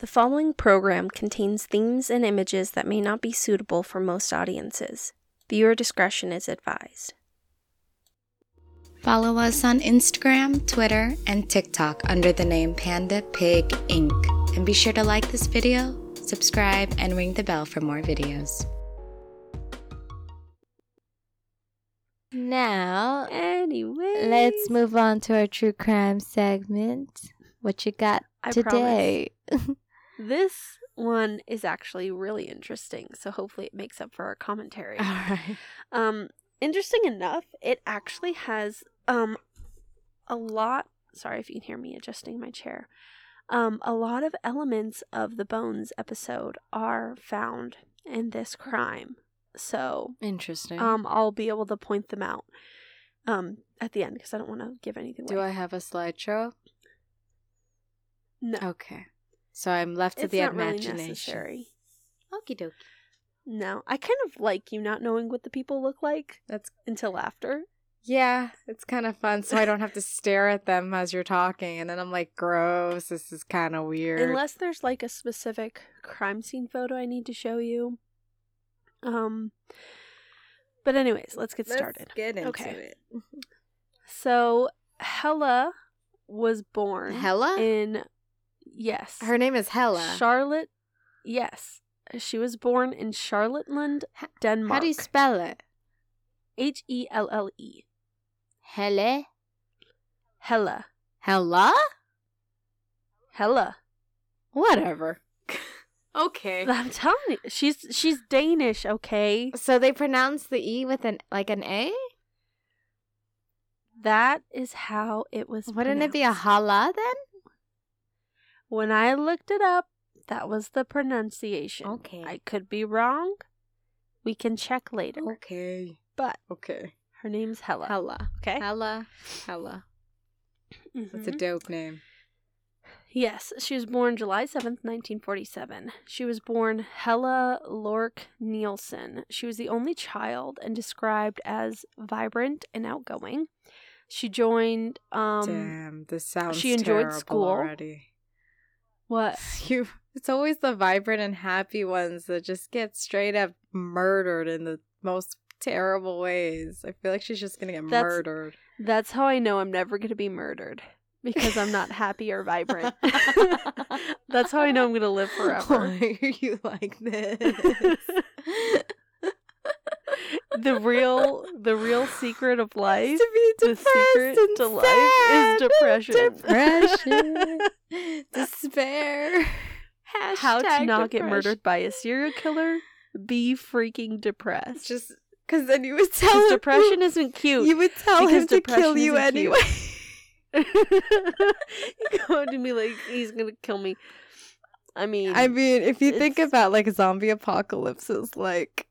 The following program contains themes and images that may not be suitable for most audiences. Viewer discretion is advised. Follow us on Instagram, Twitter, and TikTok under the name Panda Pig Ink. And be sure to like this video, subscribe, and ring the bell for more videos. Now, Anyway, let's move on to our true crime segment. What you got I today? This one is actually really interesting, so hopefully it makes up for our commentary. All right. Um, interesting enough, it actually has um a lot. Sorry if you can hear me adjusting my chair. Um, a lot of elements of the Bones episode are found in this crime, so Interesting. um, I'll be able to point them out um at the end because I don't want to give anything away. Do away. I have a slideshow? No, Okay. So I'm left to it's the not really imagination. necessary. Okie dokie. No, I kind of like you not knowing what the people look like That's until after. yeah, it's kind of fun. So I don't have to stare at them as you're talking, and then I'm like, gross. This is kind of weird. Unless there's like a specific crime scene photo I need to show you. Um but anyways, let's get started. get into Okay. it. So Hella was born Hella. in yes. Her name is Hella. Charlotte yes. She was born in Charlottenlund, Denmark. How do you spell it? H E L L E. Helle. Hella. Hella. Hella. Whatever. okay. I'm telling you, she's she's Danish, okay? So they pronounce the e with an like an a. That is how it was. Wouldn't it be a pronounced. hala then? When I looked it up, that was the pronunciation. Okay. I could be wrong. We can check later. Okay. But Okay. her name's Hella. Hella. Okay. Hella. Hella. That's a Mhm. dope name. Yes, she was born July 7th, 1947. She was born Hella Lorck Nielsen. She was the only child and described as vibrant and outgoing. She joined um Damn, this sounds she enjoyed school. already. What? You it's always the vibrant and happy ones that just get straight up murdered in the most terrible ways. I feel like she's just gonna get That's- murdered. That's how I know I'm never going to be murdered because I'm not happy or vibrant. That's how I know I'm going to live forever. Why are you like this? The real the real secret of life to be the depressed secret and to life is depression. Depression. Despair. how to Hashtag not get murdered by a serial killer be freaking depressed Just because then you would tell him depression isn't cute You would tell him to kill you anyway. you go to me like he's gonna kill me i mean I mean, if you think about like zombie apocalypses, like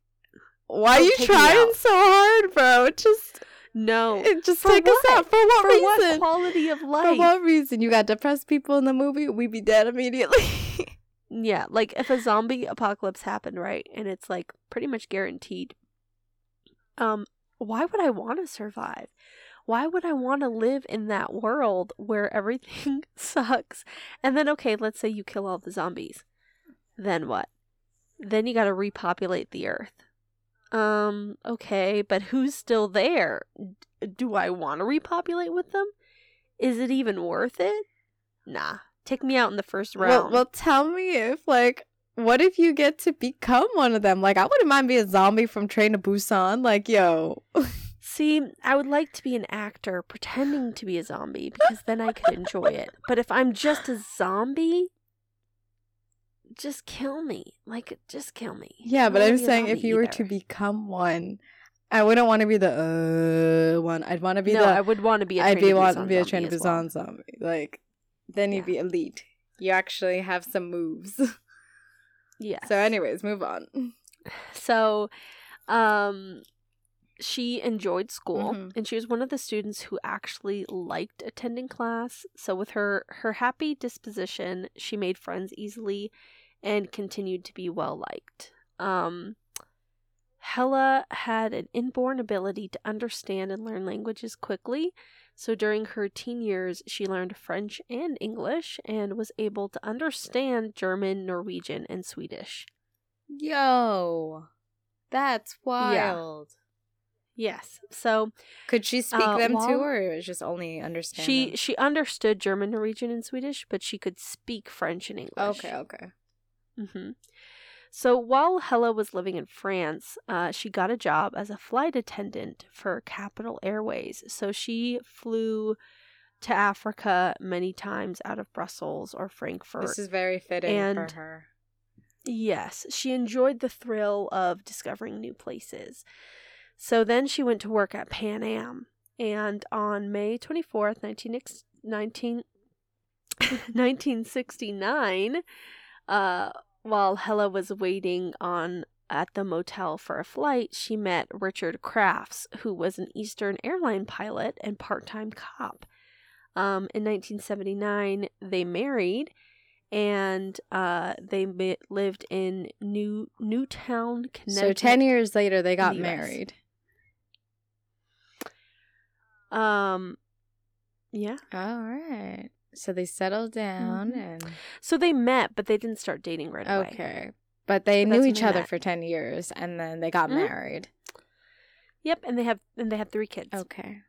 why Oh, are you trying so hard, bro? Just no it just For take us out for what for reason? what quality of life? For what reason? You got depressed people in the movie, we'd be dead immediately. yeah like if a zombie apocalypse happened right and it's like pretty much guaranteed um why would i want to survive why would i want to live in that world where everything sucks and then okay let's say you kill all the zombies then what then you got to repopulate the earth um okay but who's still there D- do i want to repopulate with them is it even worth it nah take me out in the first round well, well, tell me if like. What if you get to become one of them? Like, I wouldn't mind being a zombie from Train to Busan. Like, yo, See, I would like to be an actor pretending to be a zombie because then I could enjoy it. But if I'm just a zombie, just kill me. Like, just kill me. Yeah, but I'm wanna be a saying if you were to become one, I wouldn't want to be the uh one. I'd want to be no, the I would want to be a I'd be want to be a Train as well. Zombie. Like then you'd Yeah. be elite. You actually have some moves. Yeah. So, anyways, move on. So, um, she enjoyed school, Mhm. and she was one of the students who actually liked attending class. So, with her her happy disposition, she made friends easily, and continued to be well liked. Um, Hella had an inborn ability to understand and learn languages quickly, So during her teen years, she learned French and English and was able to understand German, Norwegian, and Swedish. Yo, that's wild. Yes. So Could she speak Uh, them too, or it was just only understand? she them? she understood German, Norwegian, and Swedish, but she could speak French and English. Okay, okay. Hmm So while Hella was living in France, uh, she got a job as a flight attendant for Capital Airways. So she flew to Africa many times out of Brussels or Frankfurt. This is very fitting and- for her. Yes, she enjoyed the thrill of discovering new places. So then she went to work at Pan Am. And on May 24th, 19, 19, 1969, uh, while Hella was waiting on at the motel for a flight, she met Richard Crafts, who was an Eastern airline pilot and part-time cop. Um, in 1979, they married, and uh, they ma- lived in New Newtown, Connecticut. So ten years later, they got the US. married. Um, yeah. All right. So they settled down Mhm. and So they met, but they didn't start dating right away. okay, but they But knew each they other met. for ten years, and then they got Mhm. married. Yep, and they have and they have three kids. Okay.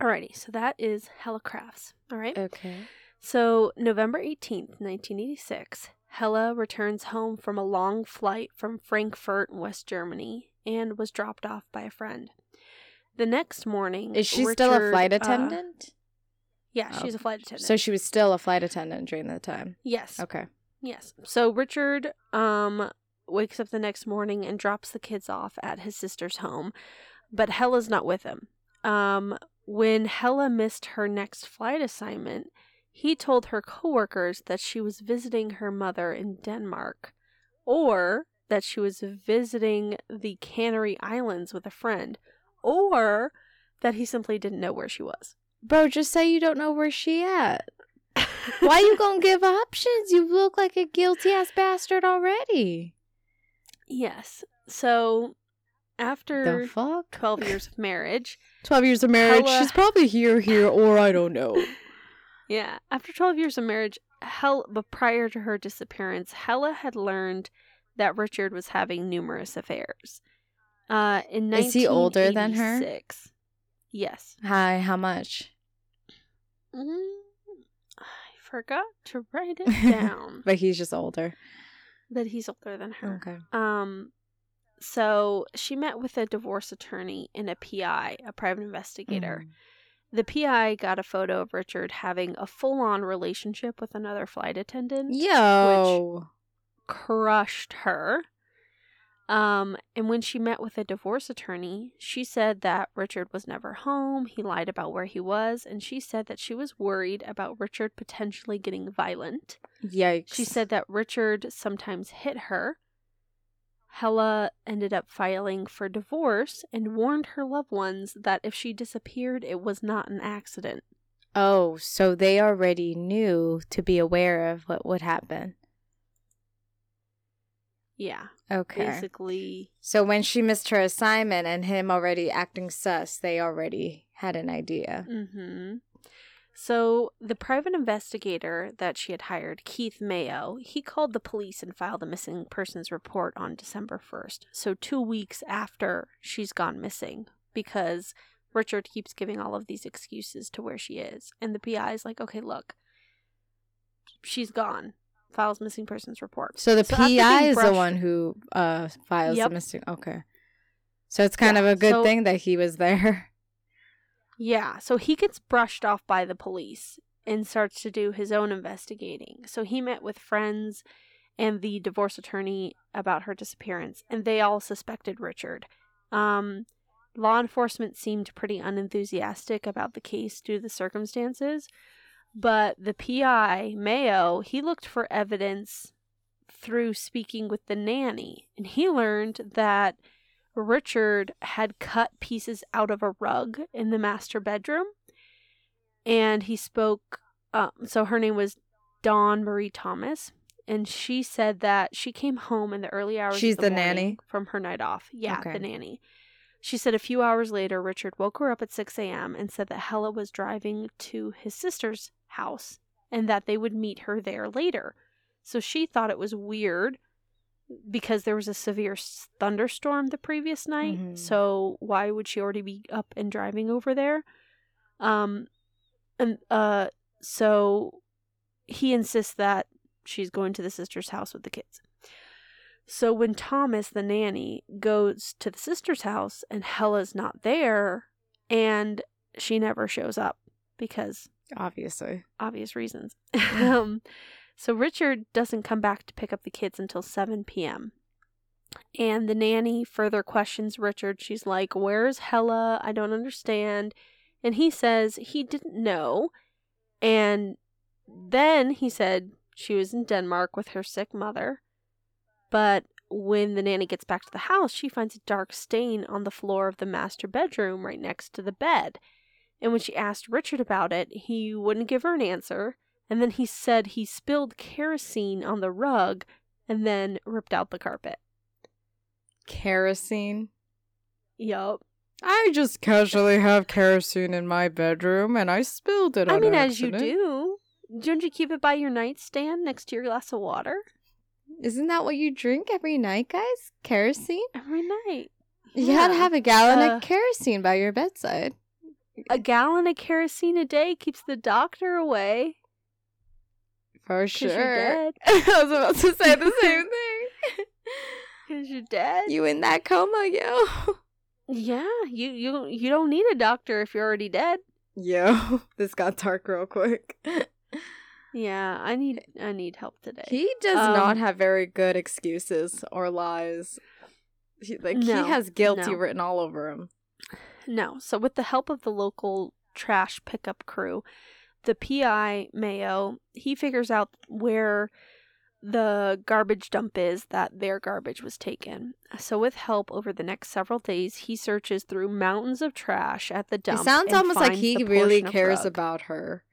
Alrighty, so that is Hella Crafts. All right. Okay. So, November 18th, 1986, Hella returns home from a long flight from Frankfurt, West Germany, and was dropped off by a friend. The next morning, Is she still a Richard, flight uh, attendant? Yeah, Oh. she's a flight attendant. so she was still a flight attendant during that time. yes, Okay. yes. So Richard um wakes up the next morning and drops the kids off at his sister's home, but Hella's not with him. Um, when Hella missed her next flight assignment, he told her coworkers that she was visiting her mother in Denmark, or that she was visiting the Canary Islands with a friend, or that he simply didn't know where she was. Bro, just say you don't know where she at. Why you gonna give options? You look like a guilty ass bastard already. Yes. So after The fuck? 12 years of marriage, 12 years of marriage. Hella- She's probably here, here, or I don't know. Yeah, after 12 years of marriage, hell but prior to her disappearance, Hella had learned that Richard was having numerous affairs. Uh, in Is he older than her? 1986 Yes. Hi, how much? Mm, I forgot to write it down but he's just older. that he's older than her. Okay. Um, so she met with a divorce attorney and a PI, a private investigator. Mm. The PI got a photo of Richard having a full on relationship with another flight attendant. Yo. Which crushed her. Um, and when she met with a divorce attorney, she said that Richard was never home, he lied about where he was, and she said that she was worried about Richard potentially getting violent. Yikes. She said that Richard sometimes hit her. Hella ended up filing for divorce and warned her loved ones that if she disappeared, it was not an accident. Oh, so they already knew to be aware of what would happen. Yeah, Okay. basically. So when she missed her assignment and him already acting sus, they already had an idea. Mm-hmm. So the private investigator that she had hired, Keith Mayo, he called the police and filed a missing persons report on December 1st. So two weeks after she's gone missing because Richard keeps giving all of these excuses to where she is. And the PI is like, okay, look, she's gone. Files missing persons report. So the So PI is the one who uh files Yep. the missing. Okay. So it's kind Yeah, of a good so- thing that he was there. Yeah, so he gets brushed off by the police and starts to do his own investigating. So he met with friends and the divorce attorney about her disappearance, and they all suspected Richard. Um, law enforcement seemed pretty unenthusiastic about the case due to the circumstances, but the PI, Mayo, he looked for evidence through speaking with the nanny, and he learned that Richard had cut pieces out of a rug in the master bedroom. And he spoke, um, so her name was Dawn Marie Thomas. And she said that she came home in the early hours She's of the, the nanny? from her night off. Yeah, Okay. the nanny. She said a few hours later, Richard woke her up at 6 a.m. and said that Hella was driving to his sister's house and that they would meet her there later. So she thought it was weird because there was a severe thunderstorm the previous night. Mhm. So why would she already be up and driving over there? Um and uh so he insists that she's going to the sister's house with the kids. So when Thomas, the nanny, goes to the sister's house and Hella's not there and she never shows up because Obviously. obvious reasons. um, so Richard doesn't come back to pick up the kids until 7 p.m. And the nanny further questions Richard. She's like, Where's Hella? I don't understand. And he says he didn't know. And then he said she was in Denmark with her sick mother. But when the nanny gets back to the house, she finds a dark stain on the floor of the master bedroom right next to the bed. And when she asked Richard about it, he wouldn't give her an answer. And then he said he spilled kerosene on the rug and then ripped out the carpet. Kerosene. Yup. I just casually have kerosene in my bedroom and I spilled it I on mean, as you do. Don't you keep it by your nightstand next to your glass of water? Isn't that what you drink every night, guys? Kerosene? Every night. You gotta have a gallon Uh, of kerosene by your bedside. A gallon of kerosene a day keeps the doctor away. For sure. you're dead. I was about to say the same thing. Because you're dead. you in that coma, yo? yeah, you, you you don't need a doctor if you're already dead. Yo, this got dark real quick. Yeah, I need I need help today. He does Um, not have very good excuses or lies. He, like No, he has guilty no. written all over him. No. So, with the help of the local trash pickup crew, the PI Mayo, he figures out where the garbage dump is that their garbage was taken. So, with help over the next several days, he searches through mountains of trash at the dump. It sounds almost like he really cares about her.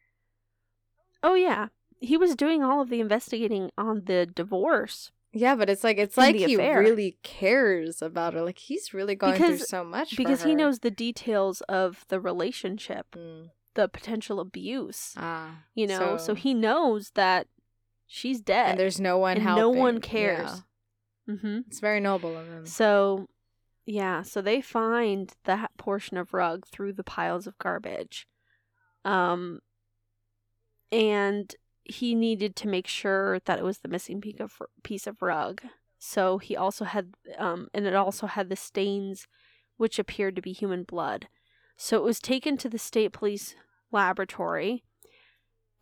Oh yeah, he was doing all of the investigating on the divorce Yeah, but it's like it's like he affair. really cares about her. Like he's really going through Because- so much because he knows the details of the relationship, Mm. the potential abuse. Ah, You know, so, so- he knows that she's dead. and there's no one and helping. no one Yeah. cares. Mm-hmm. It's very noble of him. So, yeah, so they find that portion of rug through the piles of garbage. Um, and he needed to make sure that it was the missing piece of, piece of rug. So he also had, um, and it also had the stains which appeared to be human blood. So it was taken to the state police laboratory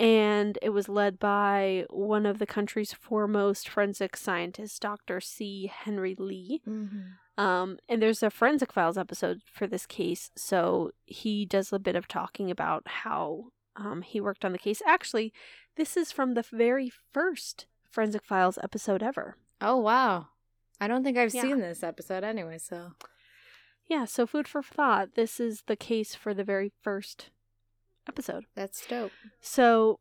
and it was led by one of the country's foremost forensic scientists, Dr. C. Henry Lee. Mm-hmm. Um, and there's a Forensic Files episode for this case, so he does a bit of talking about how um, he worked on the case. Actually, this is from the very first Forensic Files episode ever. Oh wow! I don't think I've Yeah. seen this episode anyway. So Yeah, so food for thought. This is the case for the very first episode. that's dope. So,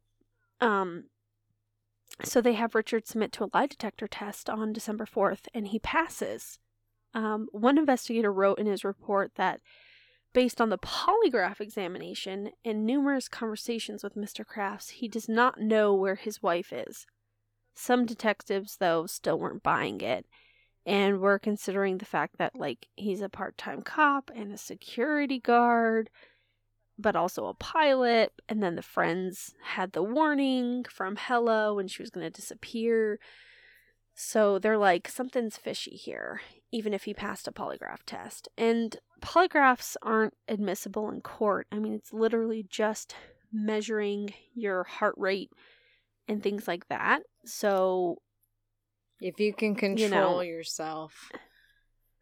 um, so they have Richard submit to a lie detector test on December 4th, and he passes. Um, one investigator wrote in his report that based on the polygraph examination and numerous conversations with Mr. Crafts, he does not know where his wife is. Some detectives, though, still weren't buying it and were considering the fact that, like, he's a part time cop and a security guard but also a pilot. And then the friends had the warning from Hella when she was going to disappear. So they're like, something's fishy here, even if he passed a polygraph test. And polygraphs aren't admissible in court. I mean, it's literally just measuring your heart rate and things like that. So, If you can control know. yourself,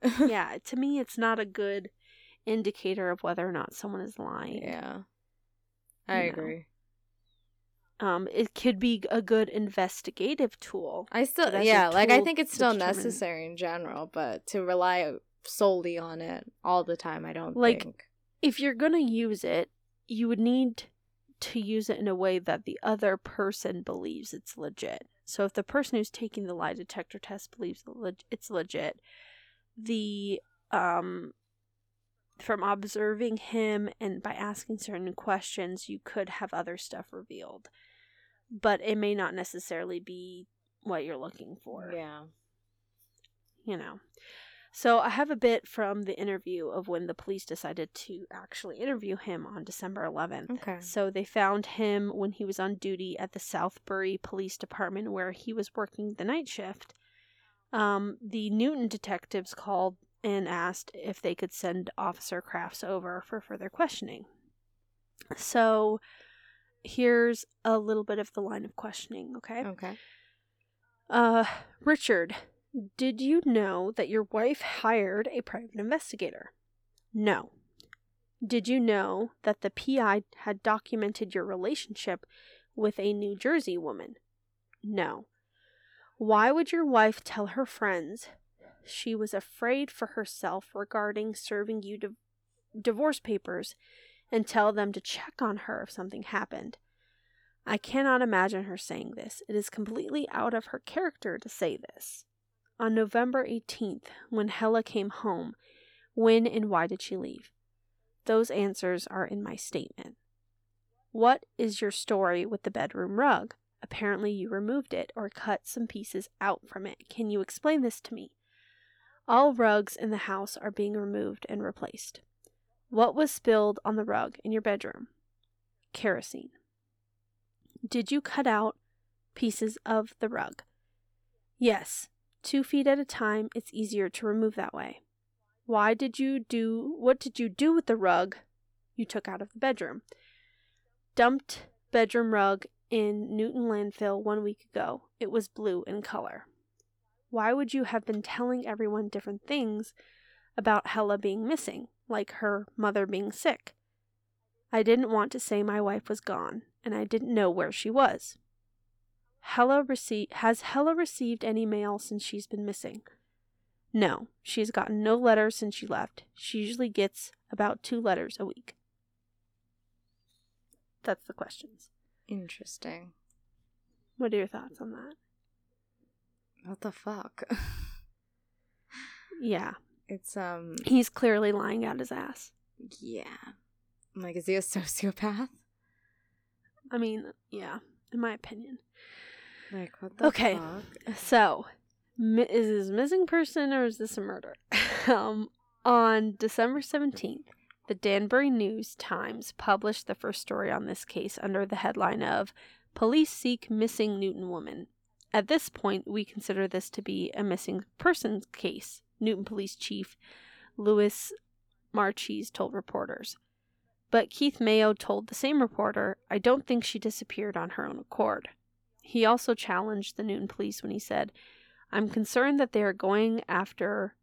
yeah, to me, it's not a good indicator of whether or not someone is lying. yeah, I You agree. Um, it could be a good investigative tool. I still, yeah, like I think it's still necessary in general, but to rely solely on it all the time, I don't Like, think. If you're going to use it, you would need to use it in a way that the other person believes it's legit. So if the person who's taking the lie detector test believes it's legit, the um from observing him and by asking certain questions, you could have other stuff revealed. But it may not necessarily be what you're looking for. Yeah. You know. So I have a bit from the interview of when the police decided to actually interview him on December 11th. Okay. So they found him when he was on duty at the Southbury Police Department where he was working the night shift. Um, the Newtown detectives called and asked if they could send Officer Crafts over for further questioning. So here's a little bit of the line of questioning, okay? Okay. Uh, Richard, did you know that your wife hired a private investigator? No. Did you know that the PI had documented your relationship with a New Jersey woman? No. Why would your wife tell her friends she was afraid for herself regarding serving you div- divorce papers and tell them to check on her if something happened? I cannot imagine her saying this. It is completely out of her character to say this. On November 18th, when Hella came home, when and why did she leave? Those answers are in my statement. What is your story with the bedroom rug? Apparently, you removed it or cut some pieces out from it. Can you explain this to me? All rugs in the house are being removed and replaced. What was spilled on the rug in your bedroom? Kerosene. Did you cut out pieces of the rug? Yes. Two feet at a time, it's easier to remove that way. Why did you do what did you do with the rug you took out of the bedroom? Dumped bedroom rug in Newtown landfill one week ago. It was blue in color. Why would you have been telling everyone different things about Hella being missing, like her mother being sick? I didn't want to say my wife was gone, and I didn't know where she was. Hella rece- has Hella received any mail since she's been missing? No, she's gotten no letters since she left. She usually gets about two letters a week. That's the questions. Interesting. What are your thoughts on that? What the fuck? Yeah, it's um he's clearly lying out his ass. yeah. I'm like, is he a sociopath? I mean, yeah, in my opinion. Like what the Okay. fuck? So, is this a missing person or is this a murder? um, on December 17th, the Danbury News Times published the first story on this case under the headline of Police Seek Missing Newtown Woman. At this point, we consider this to be a missing persons case, Newtown Police Chief Louis Marchese told reporters. But Keith Mayo told the same reporter, I don't think she disappeared on her own accord. He also challenged the Newtown police when he said, I'm concerned that they are going after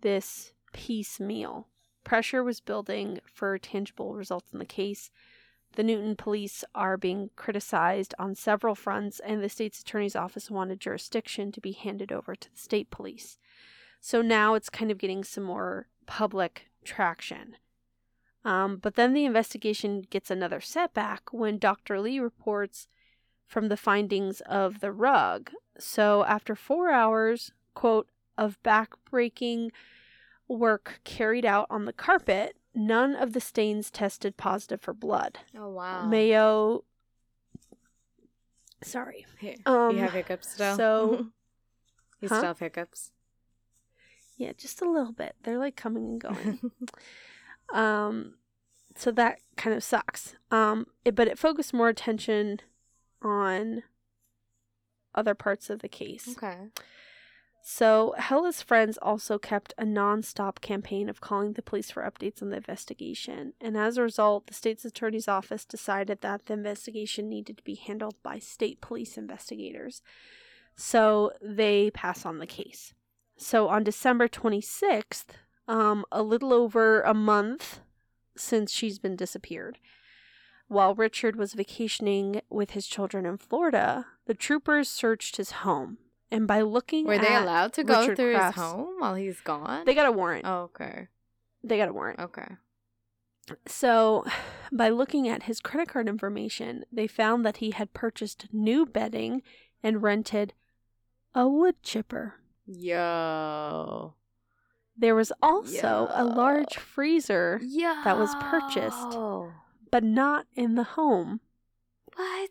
this piecemeal. Pressure was building for tangible results in the case. The Newtown police are being criticized on several fronts, and the state's attorney's office wanted jurisdiction to be handed over to the state police. So now it's kind of getting some more public traction. Um, but then the investigation gets another setback when Dr. Lee reports from the findings of the rug. So after four hours, quote, of backbreaking work carried out on the carpet, none of the stains tested positive for blood. Oh wow. Mayo. Sorry. Here, Um, you have hiccups still. so- you Huh? still have hiccups. Yeah, just a little bit. They're like coming and going. Um, so that kind of sucks. Um, it, but it focused more attention on other parts of the case. okay. So Hella's friends also kept a non-stop campaign of calling the police for updates on the investigation, and as a result, the state's attorney's office decided that the investigation needed to be handled by state police investigators. So they pass on the case. So on December 26th, um, a little over a month since she's been disappeared, while Richard was vacationing with his children in Florida, the troopers searched his home. And by looking Were they allowed to go Richard through his home while he's gone? They got a warrant. Oh, okay. They got a warrant. Okay. So, by looking at his credit card information, they found that he had purchased new bedding and rented a wood chipper. Yo. There was also a large freezer, Yeah. that was purchased. but not in the home. What?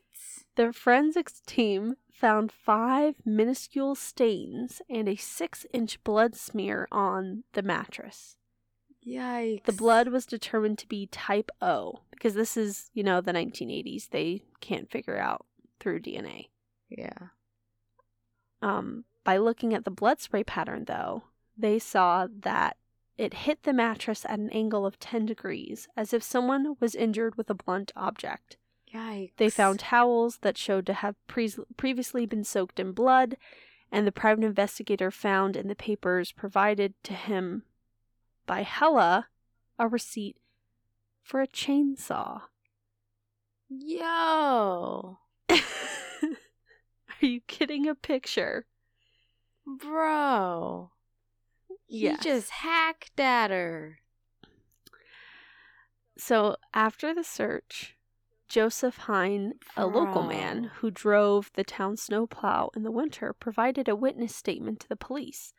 The forensics team found five minuscule stains and a six inch blood smear on the mattress. Yikes. The blood was determined to be type O because this is, you know, the 1980s. They can't figure out through DNA. Yeah. Um, by looking at the blood spray pattern, though, they saw that it hit the mattress at an angle of 10 degrees, as if someone was injured with a blunt object. Yikes. They found towels that showed to have pre- previously been soaked in blood, and the private investigator found in the papers provided to him by Hella a receipt for a chainsaw. Yo. Are you getting a picture? Bro. Yes. He just hacked at her. So after the search, Joseph Hine, a local man who drove the town snowplow in the winter, provided a witness statement to the police.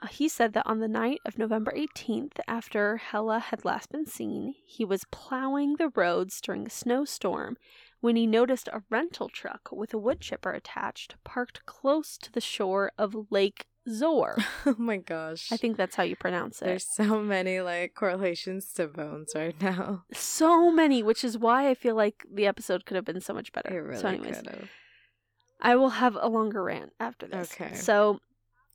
Uh, he said that on the night of November 18th, after Hella had last been seen, he was plowing the roads during a snowstorm when he noticed a rental truck with a wood chipper attached parked close to the shore of Lake Zoar. Oh my gosh. I think that's how you pronounce it. there's so many like correlations to bones right now. so many, which is why I feel like the episode could have been so much better. It really so, anyways, could have. I will have a longer rant after this. Okay. So,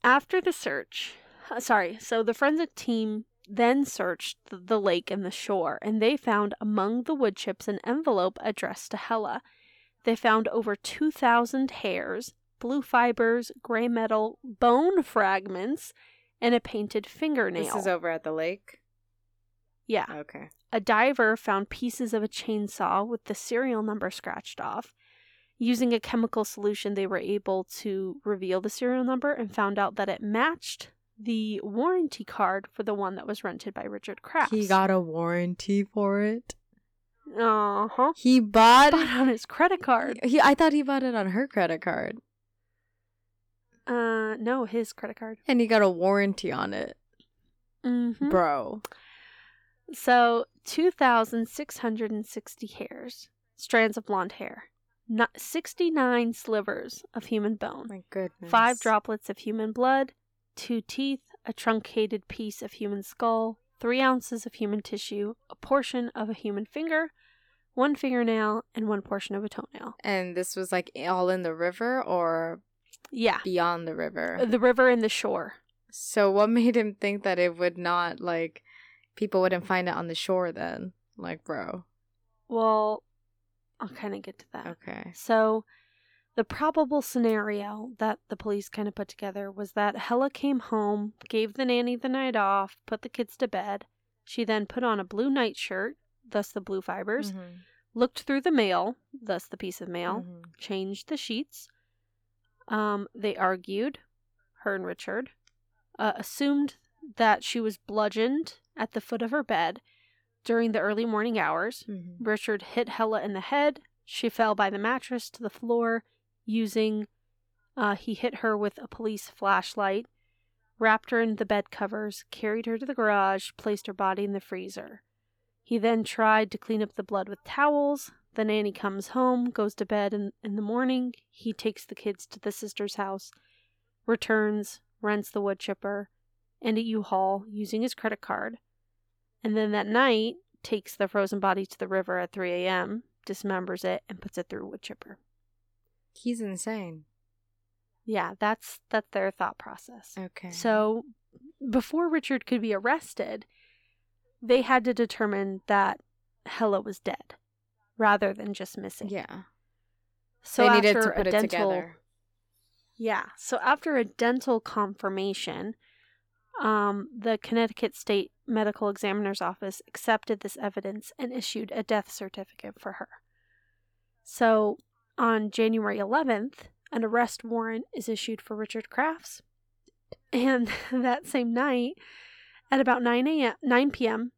after the search, uh, sorry, so the forensic team then searched the, lake and the shore, and they found among the wood chips an envelope addressed to Hella. They found over 2,000 hairs, blue fibers, gray metal, bone fragments, and a painted fingernail. This is over at the lake. yeah. Okay. A diver found pieces of a chainsaw with the serial number scratched off. Using a chemical solution, they were able to reveal the serial number and found out that it matched the warranty card for the one that was rented by Richard Crafts. He got a warranty for it. uh huh. He bought. Bought on his credit card. He, I thought he bought it on her credit card, Uh, no, his credit card. and he got a warranty on it, Mm-hmm. bro. So, 2,660 hairs, strands of blonde hair, not 69 slivers of human bone, My goodness. five droplets of human blood, two teeth, a truncated piece of human skull, three ounces of human tissue, a portion of a human finger, one fingernail, and one portion of a toenail. And this was like all in the river or Yeah. beyond the river. Uh, the river and the shore. So what made him think that it would not like people wouldn't find it on the shore then? Like, bro. Well, I'll kind of get to that. Okay. So, the probable scenario that the police kind of put together was that Hella came home, gave the nanny the night off, put the kids to bed. She then put on a blue nightshirt, thus the blue fibers, Mhm. looked through the mail, thus the piece of mail, Mhm. changed the sheets. Um, they argued, her and Richard, uh, assumed that she was bludgeoned at the foot of her bed during the early morning hours. Mhm. Richard hit Hella in the head. She fell by the mattress to the floor using, uh, he hit her with a police flashlight, wrapped her in the bed covers, carried her to the garage, placed her body in the freezer. He then tried to clean up the blood with towels. The nanny comes home, goes to bed in, in the morning. He takes the kids to the sister's house, returns, rents the wood chipper and a U-Haul using his credit card. And then that night, takes the frozen body to the river at 3 a.m., dismembers it, and puts it through a wood chipper. He's insane. Yeah, that's that's their thought process. Okay. So, before Richard could be arrested, they had to determine that Hella was dead, rather than just missing. yeah. So they after needed to a put it dental, together. Yeah. So after a dental confirmation, um, the Connecticut State Medical Examiner's Office accepted this evidence and issued a death certificate for her. So on January 11th, an arrest warrant is issued for Richard Crafts. And that same night, at about 9 a.m., 9 p.m.,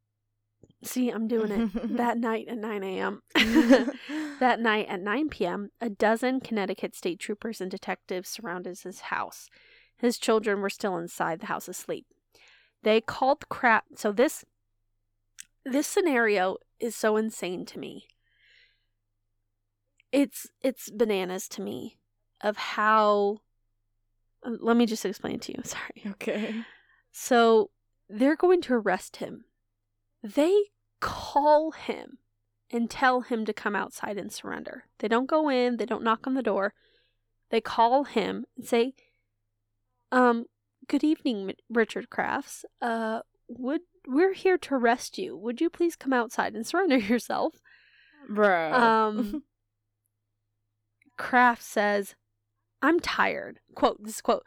see, I'm doing it that night at 9 a.m. That night at 9 p.m., a dozen Connecticut state troopers and detectives surrounded his house. His children were still inside the house asleep. They called crap. So this this scenario is so insane to me. It's it's bananas to me of how uh, let me just explain to you. Sorry. Okay. So they're going to arrest him. They call him and tell him to come outside and surrender. They don't go in, they don't knock on the door. They call him and say, "Um, good evening, Richard Crafts. Uh, would we're here to arrest you. Would you please come outside and surrender yourself?" Bro. Um, Kraft says, I'm tired. Quote, this quote,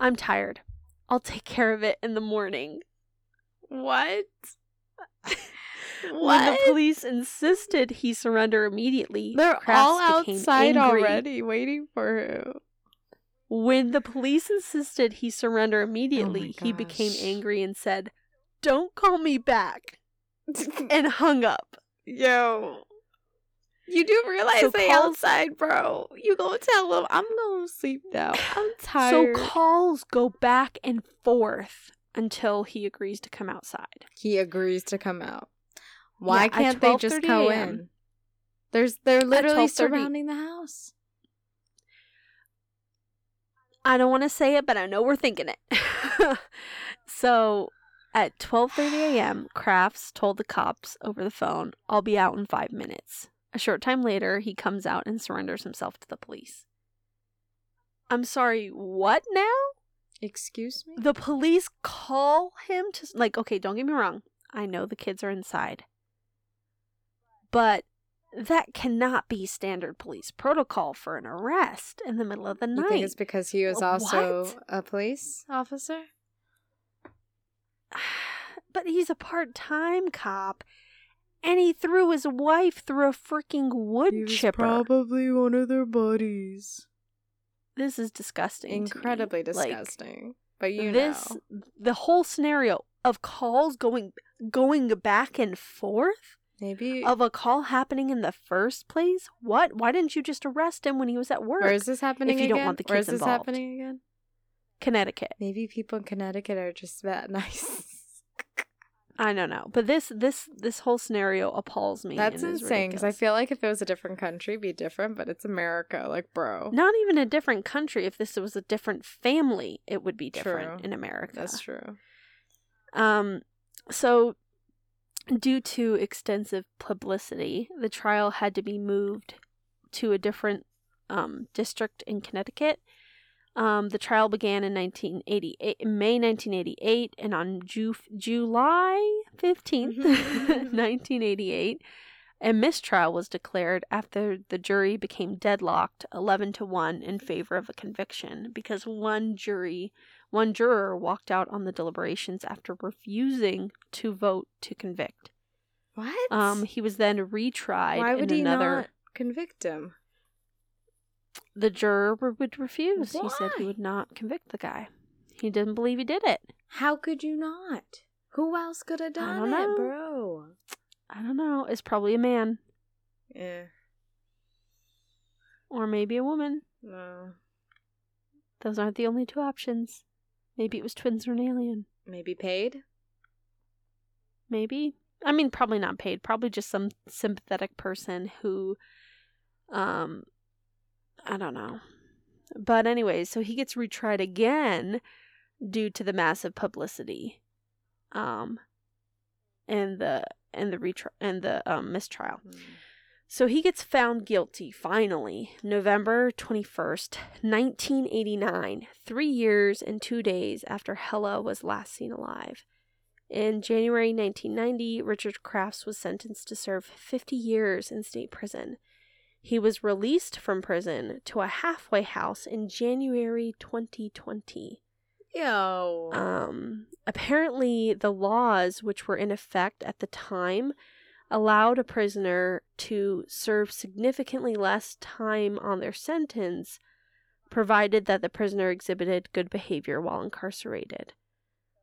I'm tired. I'll take care of it in the morning. what? When the police insisted he surrender immediately, They're Crafts all became outside angry. already waiting for him. When the police insisted he surrender immediately, oh he became angry and said, Don't call me back, and hung up. Yo. You do realize So they calls- outside, bro. You gonna tell them I'm gonna sleep now. I'm tired. So calls go back and forth until he agrees to come outside. he agrees to come out. Why Yeah, can't they just 12:30 go in? There's they're literally surrounding the house. I don't want to say it, but I know we're thinking it. so at 12:30 a.m., Crafts told the cops over the phone, "I'll be out in 5 minutes." A short time later, he comes out and surrenders himself to the police. I'm sorry, what now? Excuse me? The police call him to like okay, don't get me wrong. I know the kids are inside. But that cannot be standard police protocol for an arrest in the middle of the night. You think it's because he was uh, also What? a police officer? but he's a part-time cop and he threw his wife through a freaking wood chipper probably one of their buddies. this is disgusting to me. Incredibly Like, disgusting. but you this know. the whole scenario of calls going going back and forth Maybe of a call happening in the first place what why didn't you just arrest him when he was at work where is this happening If you again? don't want the where is kids this involved. happening again? connecticut Maybe people in Connecticut are just that nice. I don't know but this this this whole scenario appalls me That's insane because I feel like if it was a different country, be different, but it's America. Like, bro. not even a different country if this was a different family it would be different True. in america That's true. um so due to extensive publicity the trial had to be moved to a different um district in connecticut um, the trial began in 1988, May 1988, and on Ju- July 15th, 1988, a mistrial was declared after the jury became deadlocked 11 to 1 in favor of a conviction because one jury one juror walked out on the deliberations after refusing to vote to convict What? um he was then retried Why would in he another not convict him? The juror would refuse he said he would not convict the guy he didn't believe he did it How could you not? Who else could have done don't it, know. bro? i don't know it's probably a man Yeah. or maybe a woman No. those aren't the only two options maybe it was twins or an alien Maybe paid. maybe i mean probably not paid probably just some sympathetic person who um i don't know but anyways so he gets retried again due to the massive publicity um and the and the retri- and the um mistrial so he gets found guilty finally, November 21st, 1989, three years and two days after Hella was last seen alive. In January 1990, Richard Crafts was sentenced to serve 50 years in state prison. He was released from prison to a halfway house in January 2020. Yo. Um, apparently, the laws which were in effect at the time allowed a prisoner to serve significantly less time on their sentence, provided that the prisoner exhibited good behavior while incarcerated.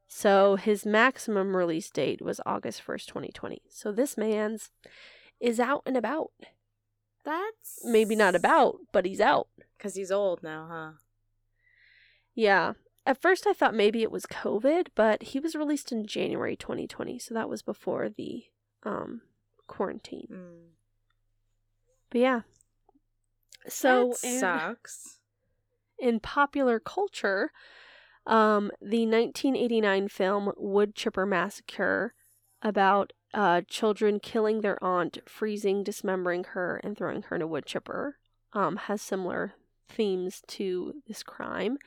So his maximum release date was August 1st, 2020. So this man's is out and about. That's Maybe not about, but he's out. because he's old now, huh? Yeah. at first I thought maybe it was COVID, but he was released in January 2020, so that was before the um quarantine. Mm. But yeah. So that in- sucks. in popular culture, um, the 1989 film Wood Chipper Massacre about uh, children killing their aunt, freezing, dismembering her, and throwing her in a wood chipper um, has similar themes to this crime.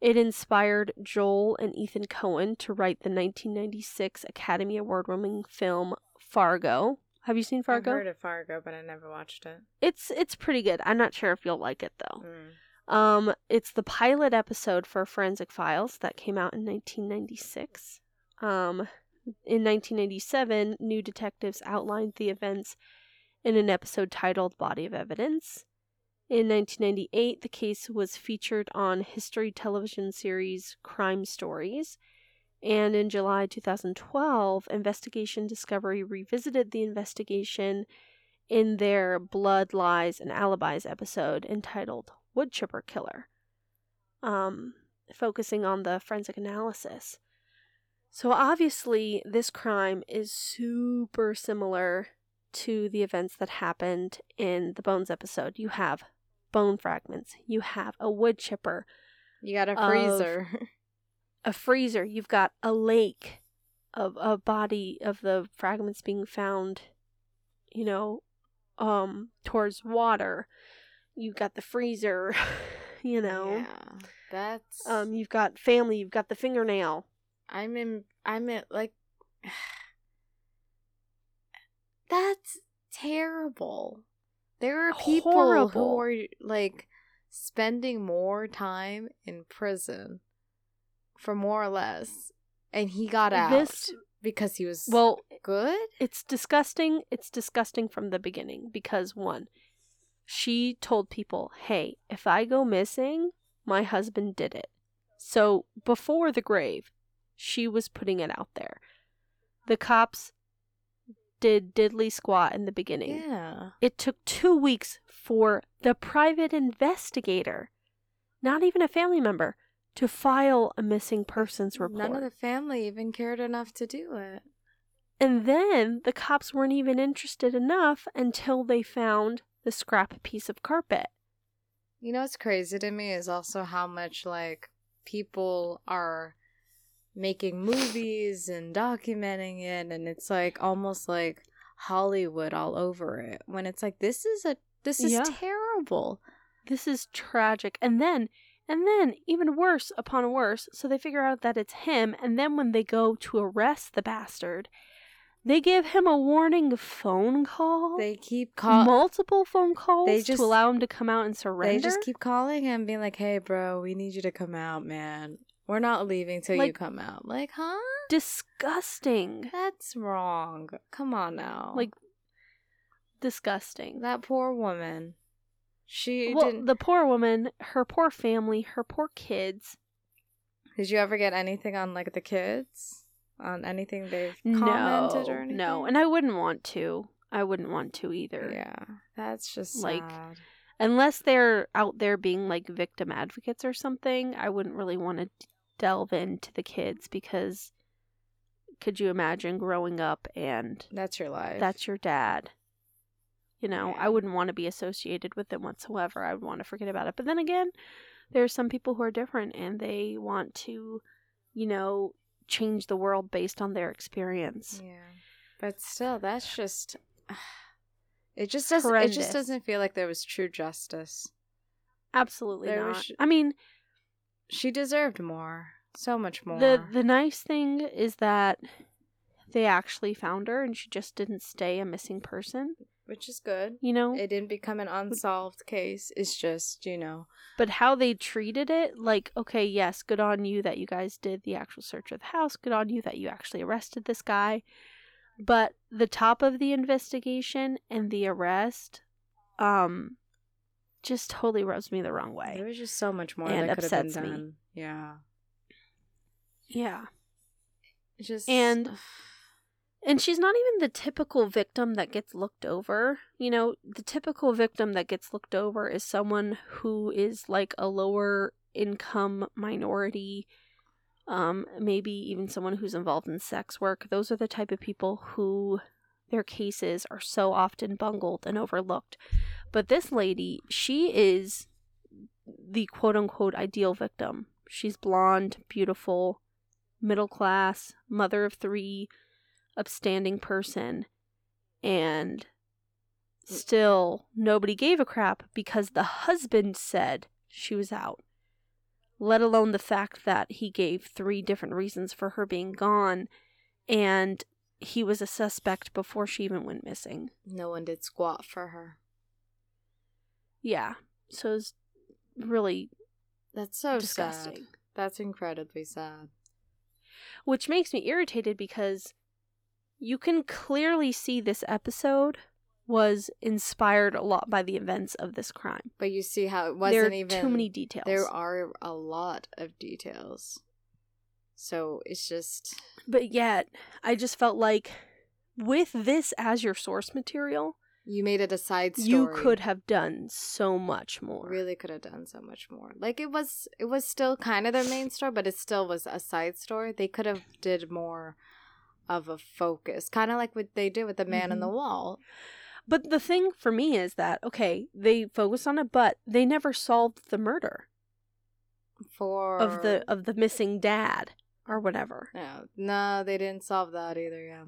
It inspired Joel and Ethan Coen to write the 1996 Academy Award winning film Fargo. Have you seen Fargo? I've heard of Fargo, but I never watched it. It's it's pretty good. I'm not sure if you'll like it though. Mm. Um, it's the pilot episode for Forensic Files that came out in 1996. Um, in 1997, New Detectives outlined the events in an episode titled Body of Evidence. In 1998, the case was featured on History television series Crime Stories. And in July 2012, Investigation Discovery revisited the investigation in their Blood, Lies, and Alibis episode entitled Woodchipper Killer, um, focusing on the forensic analysis. So obviously, this crime is super similar to the events that happened in the Bones episode. You have bone fragments, you have a wood chipper, You got a freezer. a freezer, you've got a lake of a body of the fragments being found, you know, um, towards water. You've got the freezer, you know. Yeah, that's. Um, you've got family, you've got the fingernail. I'm in. I'm in. Like. That's terrible. There are people Horrible. who are like spending more time in prison for more or less, and he got out This because he was well, good. it's disgusting. It's disgusting from the beginning because one, she told people, "Hey, if I go missing, my husband did it." So, before the grave, she was putting it out there. The cops did diddly squat in the beginning. Yeah. It took 2 weeks for the private investigator, not even a family member, to file a missing persons report. None of the family even cared enough to do it. And then the cops weren't even interested enough until they found the scrap piece of carpet. You know what's crazy to me is also how much like people are making movies and documenting it and it's like almost like Hollywood all over it when it's like this is a this is Yeah. terrible. This is tragic. And then, and then, even worse upon worse, so they figure out that it's him. And then when they go to arrest the bastard, they give him a warning phone call. They keep calling multiple phone calls They just- to allow him to come out and surrender. they just keep calling him being like, "Hey bro, we need you to come out, man. We're not leaving till you come out." Like, "Huh? disgusting. That's wrong. Come on now." Like disgusting. that poor woman. She well, didn't the poor woman, her poor family, her poor kids. Did you ever get anything on like the kids? On anything they've No, commented or anything? no, and I wouldn't want to. I wouldn't want to either. yeah, that's just Like, sad. Unless they're out there being like victim advocates or something, I wouldn't really want to delve into the kids because could you imagine growing up and That's your life. that's your dad? You know, Yeah. I wouldn't want to be associated with it whatsoever. I would want to forget about it. But then again, there are some people who are different and they want to, you know, change the world based on their experience. yeah, but still, that's just. It just doesn't. It just doesn't feel like there was true justice. Absolutely There not. was- I mean, She deserved more, so much more. the the nice thing is that they actually found her and she just didn't stay a missing person, which is good. you know? It didn't become an unsolved case. It's just you know. but how they treated it, like, okay, yes, good on you that you guys did the actual search of the house. Good on you that you actually arrested this guy. But the top of the investigation and the arrest, um, just totally rubs me the wrong way. There was just so much more And that could have been upsets me. Yeah. Yeah. Just And- And she's not even the typical victim that gets looked over. You know, the typical victim that gets looked over is someone who is like a lower income minority, um, maybe even someone who's involved in sex work. Those are the type of people who their cases are so often bungled and overlooked. But this lady, she is the quote unquote ideal victim. She's blonde, beautiful, middle class, mother of three, upstanding person, and still nobody gave a crap because the husband said she was out. Let alone the fact that he gave three different reasons for her being gone, and he was a suspect before she even went missing. No one did squat for her. Yeah, so it's really That's so disgusting. sad. That's incredibly sad. Which makes me irritated because you can clearly see this episode was inspired a lot by the events of this crime. But you see how it wasn't are even too many details. There are a lot of details. So it's just But yet, I just felt like with this as your source material, you made it a side story. you could have done so much more. really could have done so much more. Like it was it was still kind of their main story, but it still was a side story. They could have did more of a focus. Kind of like what they did with the man in the Mhm. wall. But the thing for me is that okay, they focused on it, but they never solved the murder For of the of the missing dad or whatever. No, no, they didn't solve that either, yeah.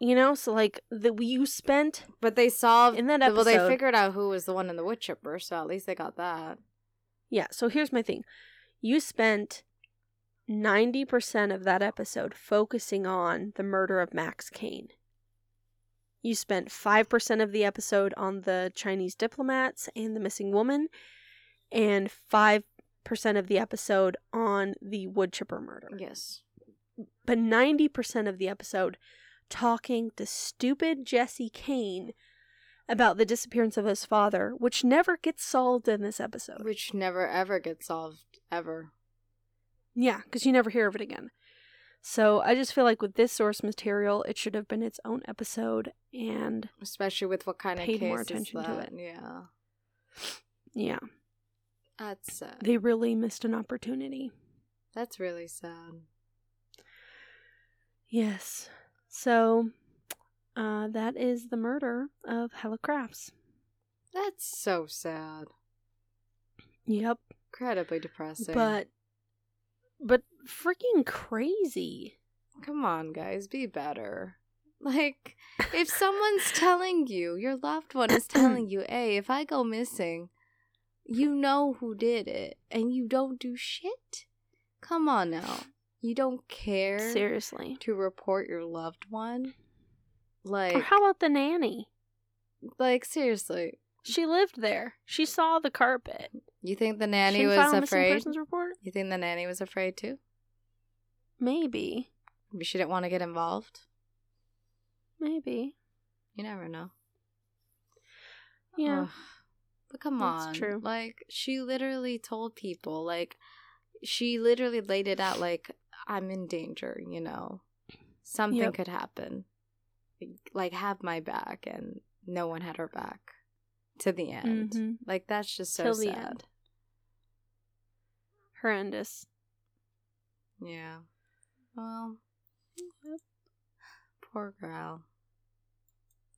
You know, so like the you spent But they solved in that episode. well, they figured out who was the one in the wood chipper, so at least they got that. Yeah, so here's my thing. You spent 90% of that episode focusing on the murder of Max Kane. You spent 5% of the episode on the Chinese diplomats and the missing woman, and 5% of the episode on the wood chipper murder. Yes. But 90% of the episode talking to stupid Jesse Kane about the disappearance of his father, which never gets solved in this episode. Which never ever gets solved ever. Yeah, because you never hear of it again. So I just feel like with this source material, it should have been its own episode. And Especially with what kind of Paid case more attention to it. Yeah. yeah, That's sad. they really missed an opportunity. That's really sad. Yes. So uh, that is the murder of Helle Crafts. That's so sad. Yep. Incredibly depressing. But, but freaking crazy. come on, guys, be better. Like, if someone's telling you, your loved one is telling you, hey, if I go missing, you know who did it, and you don't do shit? Come on now. You don't care Seriously. to report your loved one? Like, Or how about the nanny? like seriously, She lived there. She saw the carpet. you think the nanny she was afraid? persons report. You think the nanny was afraid too? Maybe. Maybe she didn't want to get involved. Maybe. You never know. Yeah. Ugh. But come That's on. true. Like she literally told people like she literally laid it out like I'm in danger, you know. Something Yep. could happen. Like have my back and no one had her back to the end. Mhm. Like that's just so Till the sad. end. Horrendous. Yeah. Well, poor girl.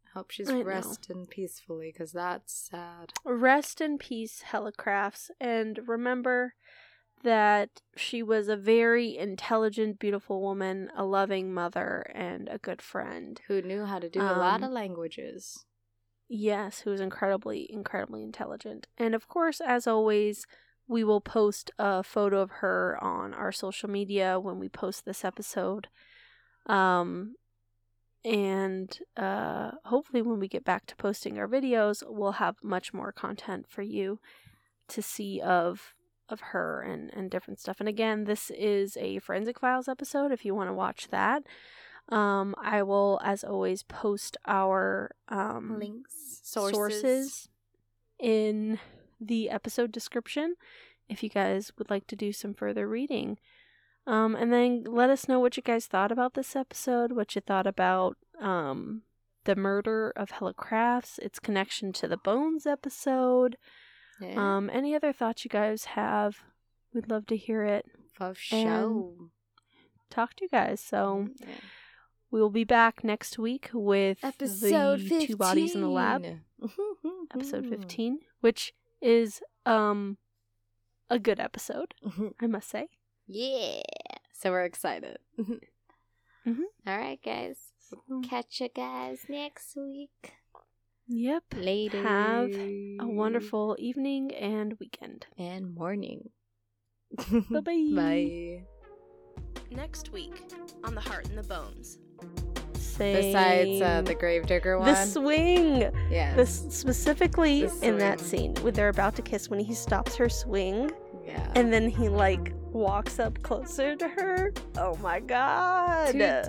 I hope she's I know. resting peacefully because that's sad. Rest in peace, Helle Crafts, and remember that she was a very intelligent, beautiful woman, a loving mother, and a good friend. Who knew how to do a lot Um, of languages. Yes, who was incredibly, incredibly intelligent. And of course, as always, we will post a photo of her on our social media when we post this episode. Um, and uh, hopefully, when we get back to posting our videos, we'll have much more content for you to see of of her and and different stuff. And again, this is a Forensic Files episode. If you want to watch that, um, I will, as always, post our um, Links, sources. in the episode description if you guys would like to do some further reading. Um, and then let us know what you guys thought about this episode, what you thought about um, the murder of Helle Crafts, its connection to the Bones episode, Yeah. um, any other thoughts you guys have We'd love to hear it. For show. Talk to you guys. So Yeah. we will be back next week with Episode the 15. two bodies in the lab. Episode fifteen, which is um a good episode, I must say. yeah. So we're excited. Mhm. All right, guys. Catch you guys next week. Yep. Later. Have A wonderful evening and weekend. and morning. Bye-bye. Bye. Next week on The Heart in the Bones. Say Besides uh, the Gravedigger one. the swing. yeah. This specifically The in that scene when they're about to kiss when he stops her swing yeah. and then he like walks up closer to her. Oh my god. Two times.